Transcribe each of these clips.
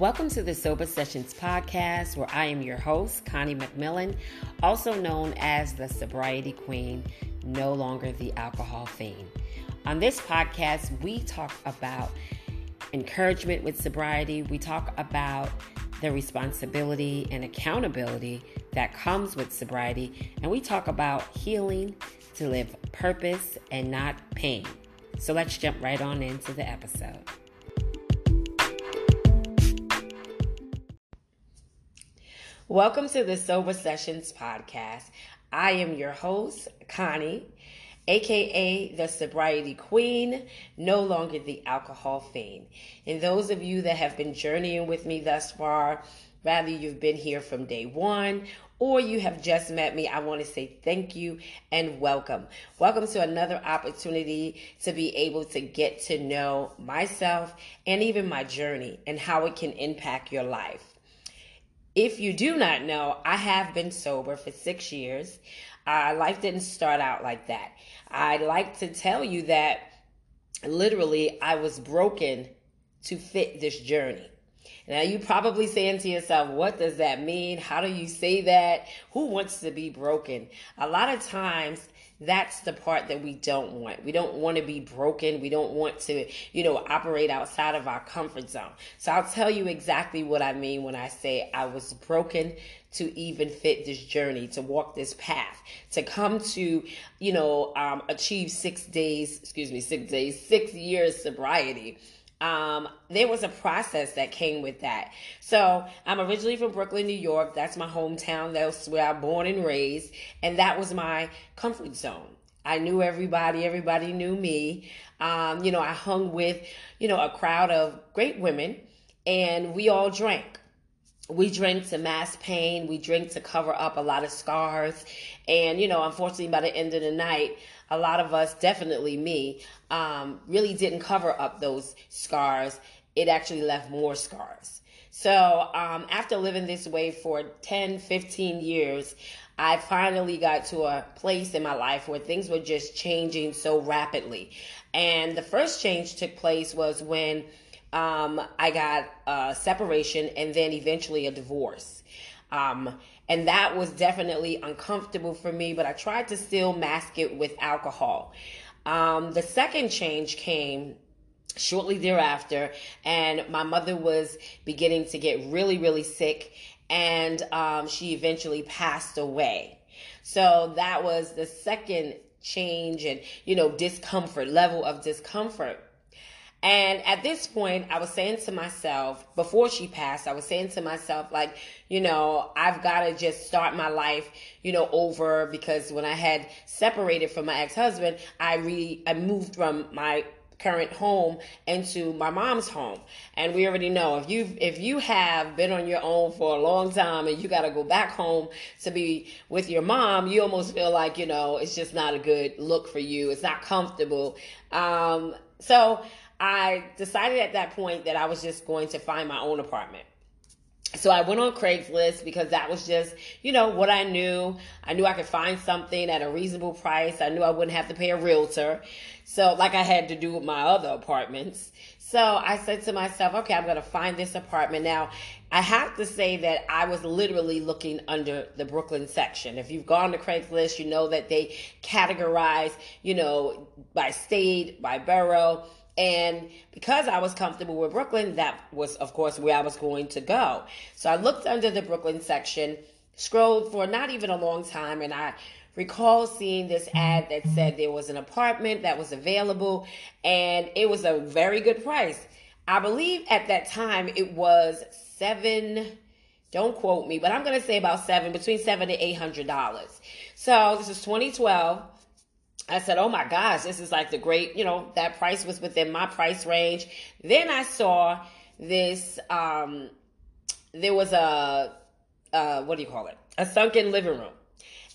Welcome to the Sober Sessions podcast, where I am your host, Connie McMillan, also known as the Sobriety Queen, no longer the alcohol fiend. On this podcast, we talk about encouragement with sobriety, we talk about the responsibility and accountability that comes with sobriety, and we talk about healing to live purpose and not pain. So let's jump right on into the episode. Welcome to the Sober Sessions podcast. I am your host, Connie, aka the Sobriety Queen, no longer the alcohol fiend. And those of you that have been journeying with me thus far, rather you've been here from day one or you have just met me, I want to say thank you and welcome. Welcome to another opportunity to be able to get to know myself and even my journey and how it can impact your life. If you do not know, I have been sober for six years. Uh, life didn't start out like that. I'd like to tell you that literally I was broken to fit this journey. Now you probably saying to yourself, what does that mean? How do you say that? Who wants to be broken? A lot of times that's the part that we don't want. We don't want to be broken. We don't want to, you know, operate outside of our comfort zone. So I'll tell you exactly what I mean when I say I was broken to even fit this journey, to walk this path, to come to, you know, um, achieve six days, excuse me, six days, six years sobriety um, there was a process that came with that. So I'm originally from Brooklyn, New York. That's my hometown. That's where I was born and raised. And that was my comfort zone. I knew everybody. Everybody knew me. Um, you know, I hung with, you know, a crowd of great women and we all drank. We drank to mask pain. We drank to cover up a lot of scars. And, you know, unfortunately, by the end of the night, a lot of us, definitely me, um, really didn't cover up those scars. It actually left more scars. So um, after living this way for 10, 15 years, I finally got to a place in my life where things were just changing so rapidly. And the first change took place was when um, I got a separation and then eventually a divorce. Um, and that was definitely uncomfortable for me, but I tried to still mask it with alcohol. Um, the second change came shortly thereafter, and my mother was beginning to get really, really sick, and um, she eventually passed away. So that was the second change and, you know, discomfort, level of discomfort. And at this point, I was saying to myself, before she passed, I was saying to myself, like, you know, I've got to just start my life, you know, over because when I had separated from my ex husband, I re I moved from my current home into my mom's home. And we already know if you if you have been on your own for a long time and you got to go back home to be with your mom you almost feel like you know it's just not a good look for you. It's not comfortable. Um so I decided at that point that I was just going to find my own apartment. So I went on Craigslist because that was just, you know, what I knew. I knew I could find something at a reasonable price. I knew I wouldn't have to pay a realtor. So like I had to do with my other apartments. So I said to myself, okay, I'm going to find this apartment. Now, I have to say that I was literally looking under the Brooklyn section. If you've gone to Craigslist, you know that they categorize, you know, by state, by borough and because I was comfortable with Brooklyn, that was, of course, where I was going to go. So I looked under the Brooklyn section, scrolled for not even a long time, and I recall seeing this ad that said there was an apartment that was available, and it was a very good price. I believe at that time it was seven. Don't quote me, but I'm going to say about seven, between seven to eight hundred dollars. So this is 2012. I said, oh my gosh, this is like the great, you know, that price was within my price range. Then I saw this, um, there was a, uh, what do you call it? A sunken living room.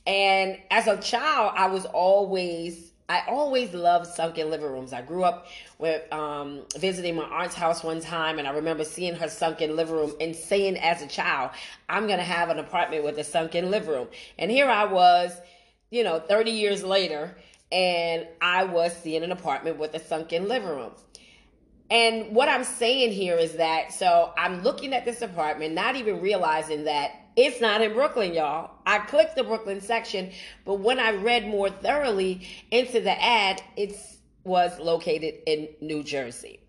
And as a child, I was always, I always loved sunken living rooms. I grew up with um, visiting my aunt's house one time, and I remember seeing her sunken living room and saying as a child, I'm going to have an apartment with a sunken living room. And here I was, you know, 30 years later, and I was seeing an apartment with a sunken living room. And what I'm saying here is that so I'm looking at this apartment, not even realizing that it's not in Brooklyn, y'all. I clicked the Brooklyn section, but when I read more thoroughly into the ad, it was located in New Jersey.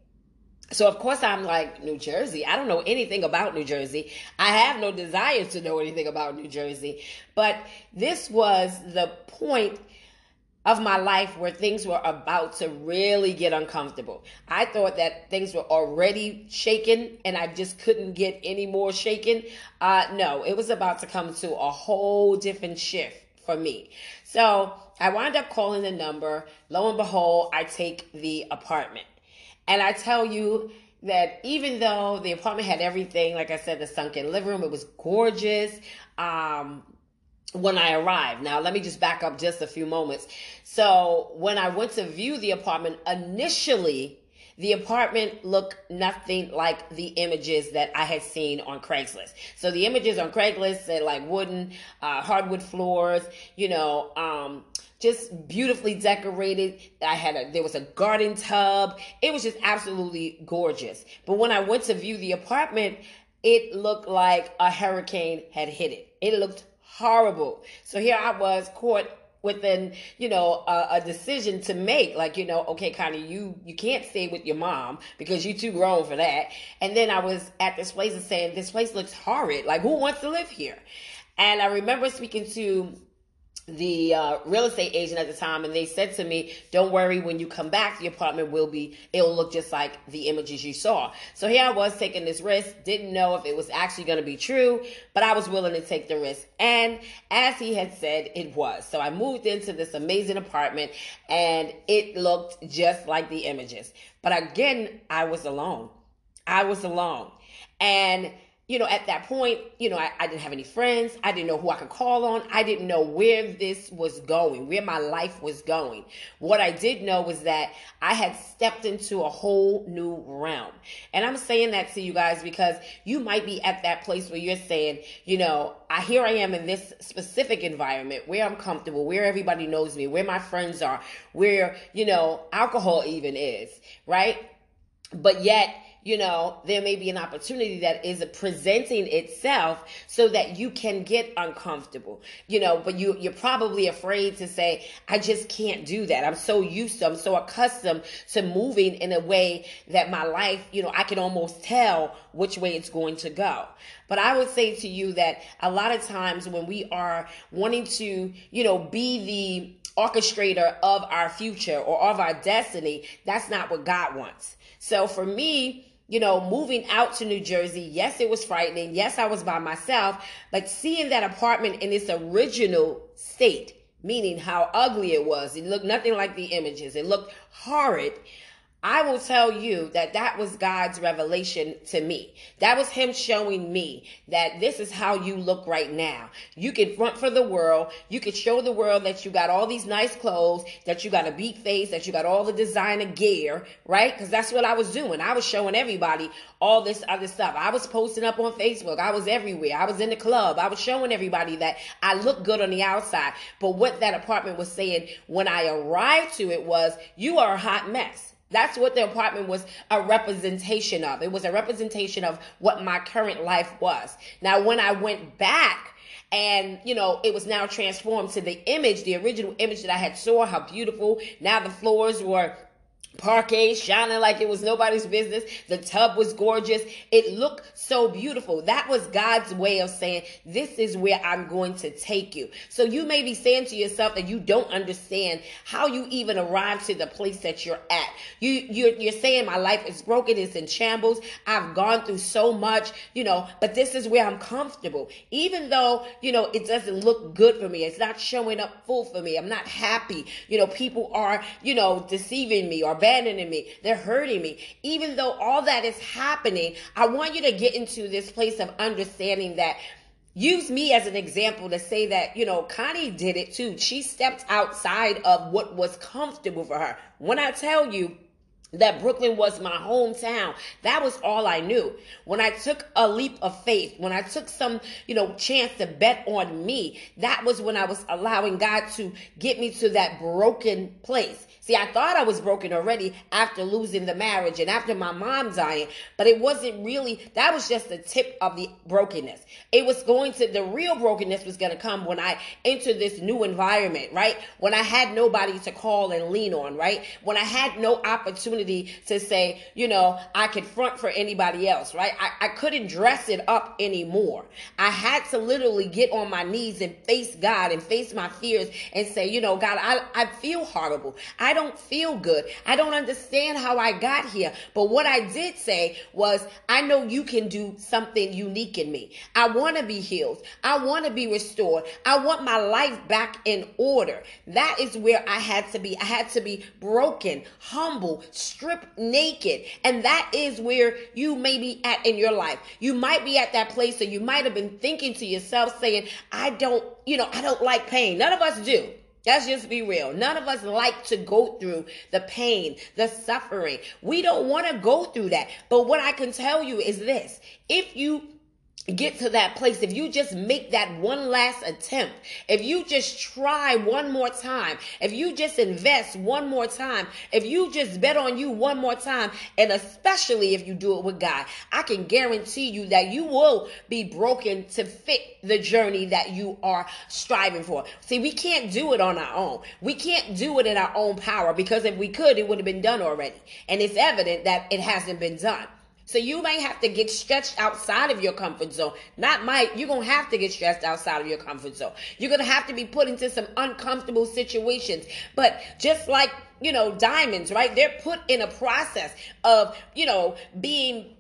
So of course I'm like New Jersey. I don't know anything about New Jersey. I have no desire to know anything about New Jersey. But this was the point of my life where things were about to really get uncomfortable. I thought that things were already shaken and I just couldn't get any more shaken. Uh, no, it was about to come to a whole different shift for me. So I wind up calling the number. Lo and behold, I take the apartment. And I tell you that even though the apartment had everything, like I said, the sunken living room, it was gorgeous. Um, when I arrived. Now, let me just back up just a few moments. So, when I went to view the apartment, initially, the apartment looked nothing like the images that I had seen on Craigslist. So the images on Craigslist said like wooden, uh, hardwood floors, you know, um, just beautifully decorated. I had a there was a garden tub. It was just absolutely gorgeous. But when I went to view the apartment, it looked like a hurricane had hit it. It looked horrible. So here I was caught within you know a, a, decision to make like you know okay Connie you you can't stay with your mom because you're too grown for that. And then I was at this place and saying this place looks horrid. Like who wants to live here? And I remember speaking to the uh, real estate agent at the time and they said to me don't worry when you come back the apartment will be it'll look just like the images you saw. So here i was taking this risk didn't know if it was actually going to be true but i was willing to take the risk. And as he had said it was. So i moved into this amazing apartment and it looked just like the images. But again i was alone. I was alone. And you know, at that point, you know, I, I, didn't have any friends. I didn't know who I could call on. I didn't know where this was going, where my life was going. What I did know was that I had stepped into a whole new realm. And I'm saying that to you guys because you might be at that place where you're saying, you know, I here I am in this specific environment where I'm comfortable, where everybody knows me, where my friends are, where, you know, alcohol even is, right? But yet, you know, there may be an opportunity that is presenting itself so that you can get uncomfortable, you know, but you, you're probably afraid to say, I just can't do that. I'm so used to, I'm so accustomed to moving in a way that my life, you know, I can almost tell which way it's going to go. But I would say to you that a lot of times when we are wanting to, you know, be the orchestrator of our future or of our destiny, that's not what God wants. So for me, you know, moving out to New Jersey, yes, it was frightening. Yes, I was by myself, but seeing that apartment in its original state, meaning how ugly it was, it looked nothing like the images. It looked horrid. I will tell you that that was God's revelation to me. That was Him showing me that this is how you look right now. You can front for the world. You can show the world that you got all these nice clothes, that you got a beat face, that you got all the designer gear, right? Because that's what I was doing. I was showing everybody all this other stuff. I was posting up on Facebook. I was everywhere. I was in the club. I was showing everybody that I look good on the outside. But what that apartment was saying when I arrived to it was, you are a hot mess. That's what the apartment was a representation of. It was a representation of what my current life was. Now, when I went back, and you know it was now transformed to the image the original image that i had saw how beautiful now the floors were parquet shining like it was nobody's business. The tub was gorgeous. It looked so beautiful. That was God's way of saying, this is where I'm going to take you. So you may be saying to yourself that you don't understand how you even arrived to the place that you're at. You, you're, you're saying my life is broken. It's in shambles. I've gone through so much, you know, but this is where I'm comfortable. Even though, you know, it doesn't look good for me. It's not showing up full for me. I'm not happy. You know, people are, you know, deceiving me or abandoning me. They're hurting me. Even though all that is happening, I want you to get into this place of understanding that use me as an example to say that, you know, Connie did it too. She stepped outside of what was comfortable for her. When I tell you, that Brooklyn was my hometown. That was all I knew. When I took a leap of faith, when I took some, you know, chance to bet on me, that was when I was allowing God to get me to that broken place. See, I thought I was broken already after losing the marriage and after my mom dying, but it wasn't really, that was just the tip of the brokenness. It was going to, the real brokenness was going to come when I entered this new environment, right? When I had nobody to call and lean on, right? When I had no opportunity to say, you know, I could front for anybody else, right? I, I couldn't dress it up anymore. I had to literally get on my knees and face God and face my fears and say, you know, God, I, I feel horrible. I don't feel good. I don't understand how I got here. But what I did say was, I know you can do something unique in me. I want to be healed. I want to be restored. I want my life back in order. That is where I had to be. I had to be broken, humble, stripped naked. And that is where you may be at in your life. You might be at that place, or you might have been thinking to yourself, saying, I don't, you know, I don't like pain. None of us do. Let's just be real. None of us like to go through the pain, the suffering. We don't want to go through that. But what I can tell you is this if you get to that place, if you just make that one last attempt, if you just try one more time, if you just invest one more time, if you just bet on you one more time, and especially if you do it with God, I can guarantee you that you will be broken to fit the journey that you are striving for. See, we can't do it on our own. We can't do it in our own power because if we could, it would have been done already. And it's evident that it hasn't been done. So you may have to get stretched outside of your comfort zone. Not might, you're going to have to get stretched outside of your comfort zone. You're going to have to be put into some uncomfortable situations. But just like, you know, diamonds, right? They're put in a process of, you know, being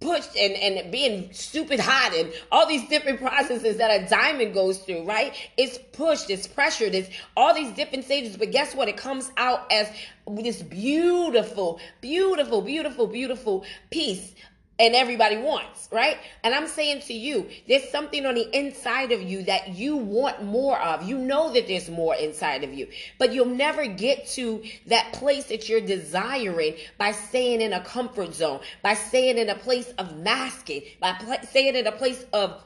pushed and, and being stupid hot and all these different processes that a diamond goes through, right? It's pushed, it's pressured, it's all these different stages. But guess what? It comes out as this beautiful, beautiful, beautiful, beautiful piece and everybody wants, right? And I'm saying to you, there's something on the inside of you that you want more of. You know that there's more inside of you, but you'll never get to that place that you're desiring by staying in a comfort zone, by staying in a place of masking, by pl- staying in a place of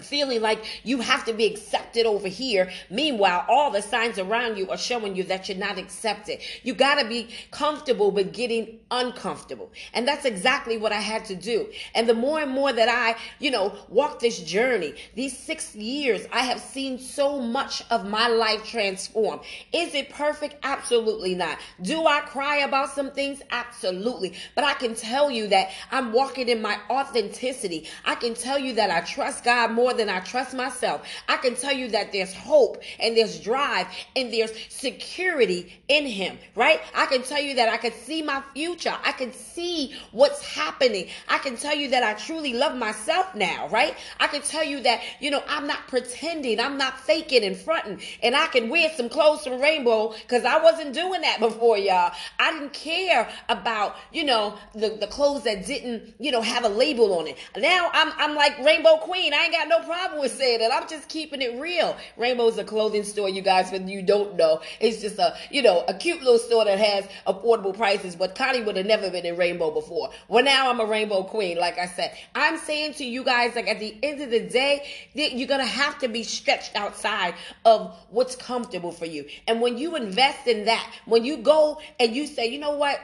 feeling like you have to be accepted over here. Meanwhile, all the signs around you are showing you that you're not accepted. You got to be comfortable with getting uncomfortable. And that's exactly what I had to do. And the more and more that I, you know, walk this journey, these six years, I have seen so much of my life transform. Is it perfect? Absolutely not. Do I cry about some things? Absolutely. But I can tell you that I'm walking in my authenticity. I can tell you that I trust God more more than I trust myself. I can tell you that there's hope and there's drive and there's security in Him, right? I can tell you that I can see my future. I can see what's happening. I can tell you that I truly love myself now, right? I can tell you that, you know, I'm not pretending, I'm not faking and fronting, and I can wear some clothes from Rainbow because I wasn't doing that before, y'all. I didn't care about, you know, the, the clothes that didn't, you know, have a label on it. Now I'm, I'm like Rainbow Queen. I ain't got no problem with saying that. I'm just keeping it real. Rainbow's a clothing store, you guys, but you don't know. It's just a, you know, a cute little store that has affordable prices, but Connie would have never been in Rainbow before. Well, now I'm a Rainbow Queen, like I said. I'm saying to you guys, like at the end of the day, you're going to have to be stretched outside of what's comfortable for you. And when you invest in that, when you go and you say, you know what?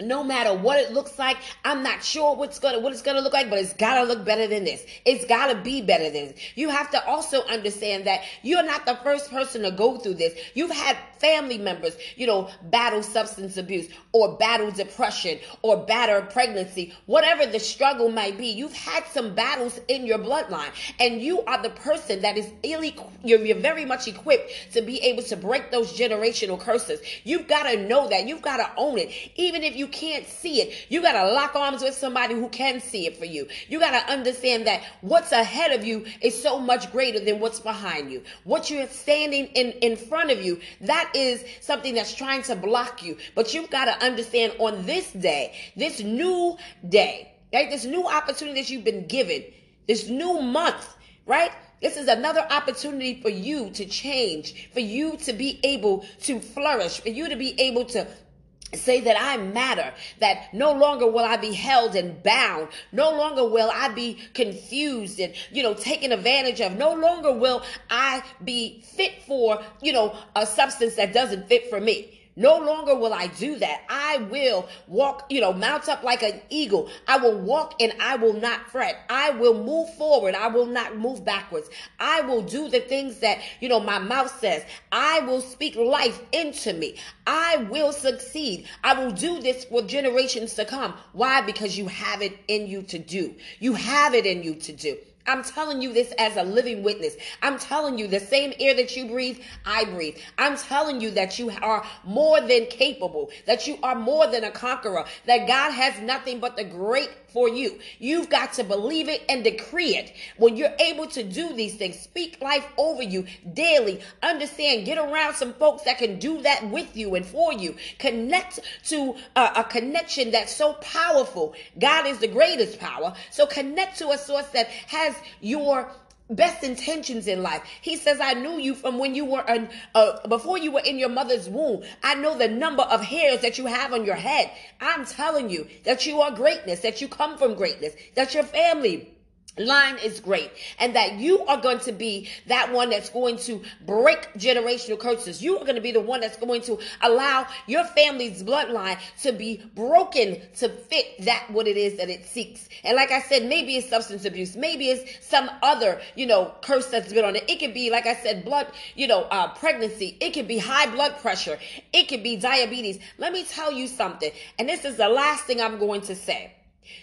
No matter what it looks like i'm not sure what's gonna what it's gonna look like but it's gotta look better than this. It's gotta be better than this. You have to also understand that you're not the first person to go through this. You've had family members you know battle substance abuse or battle depression or battle pregnancy whatever the struggle might be. You've had some battles in your bloodline and you are the person that is illy you're, you're very much equipped to be able to break those generational curses. You've got to know that. You've got to own it. Even if you can't see it, you got to lock arms with somebody who can see it for you. You got to understand that what's ahead of you is so much greater than what's behind you. What you're standing in, in front of you, that is something that's trying to block you. But you've got to understand on this day, this new day, right? This new opportunity that you've been given, this new month, right? This is another opportunity for you to change, for you to be able to flourish, for you to be able to say that I matter, that no longer will I be held and bound, no longer will I be confused and, you know, taken advantage of, no longer will I be fit for, you know, a substance that doesn't fit for me No longer will I do that. I will walk, you know, mount up like an eagle. I will walk and I will not fret. I will move forward. I will not move backwards. I will do the things that, you know, my mouth says. I will speak life into me. I will succeed. I will do this for generations to come. Why? Because you have it in you to do. You have it in you to do. I'm telling you this as a living witness. I'm telling you the same air that you breathe, I breathe. I'm telling you that you are more than capable, that you are more than a conqueror, that God has nothing but the great for you. You've got to believe it and decree it. When you're able to do these things, speak life over you daily. Understand, get around some folks that can do that with you and for you. Connect to a, a connection that's so powerful. God is the greatest power. So connect to a source that has your best intentions in life. He says, I knew you from when you were, an, uh, before you were in your mother's womb. I know the number of hairs that you have on your head. I'm telling you that you are greatness, that you come from greatness, that your family line is great. And that you are going to be that one that's going to break generational curses. You are going to be the one that's going to allow your family's bloodline to be broken to fit that what it is that it seeks. And like i said maybe it's substance abuse. Maybe it's some other you know curse that's been on it. It could be like i said blood you know uh, pregnancy. It could be high blood pressure. It could be diabetes. Let me tell you something. And this is the last thing i'm going to say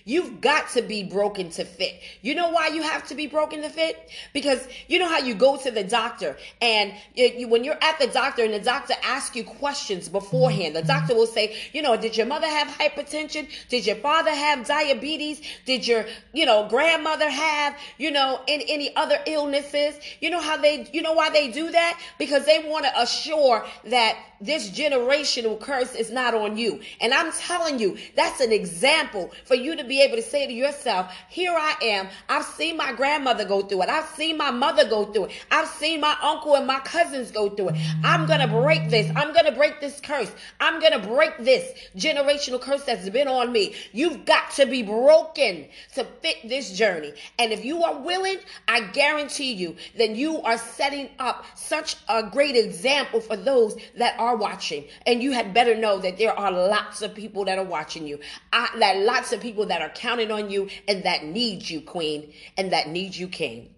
You've got to be broken to fit. You know why you have to be broken to fit? Because you know how you go to the doctor and you, when you're at the doctor and the doctor asks you questions beforehand, the doctor will say, you know, did your mother have hypertension? Did your father have diabetes? Did your, you know, grandmother have, you know, in any other illnesses? You know how they, you know why they do that? Because they want to assure that this generational curse is not on you. And I'm telling you, that's an example for you to be able to say to yourself, here I am. I've seen my grandmother go through it. I've seen my mother go through it. I've seen my uncle and my cousins go through it. I'm going to break this. I'm going to break this curse. I'm going to break this generational curse that's been on me. You've got to be broken to fit this journey. And if you are willing, I guarantee you, then you are setting up such a great example for those that are are watching, and you had better know that there are lots of people that are watching you. I, that lots of people that are counting on you and that need you, Queen, and that need you, King.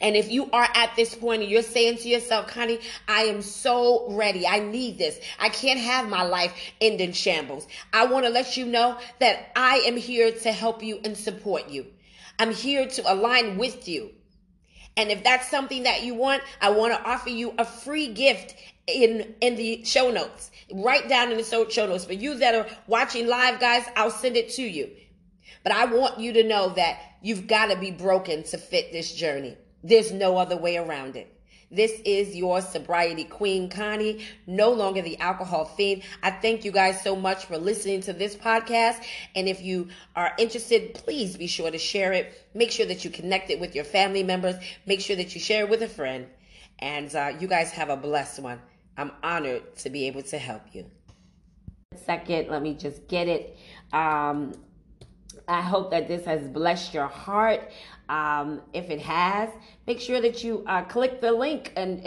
And if you are at this point and you're saying to yourself, Connie, I am so ready. I need this. I can't have my life end in shambles. I want to let you know that I am here to help you and support you. I'm here to align with you. And if that's something that you want, I want to offer you a free gift in in the show notes. Write down in the show notes. For you that are watching live, guys, I'll send it to you. But I want you to know that you've got to be broken to fit this journey. There's no other way around it. This is your sobriety queen, Connie, no longer the alcohol fiend. I thank you guys so much for listening to this podcast. And if you are interested, please be sure to share it. Make sure that you connect it with your family members. Make sure that you share it with a friend. And uh, you guys have a blessed one. I'm honored to be able to help you. Second, let me just get it. Um, I hope that this has blessed your heart. Um, if it has, make sure that you uh, click the link and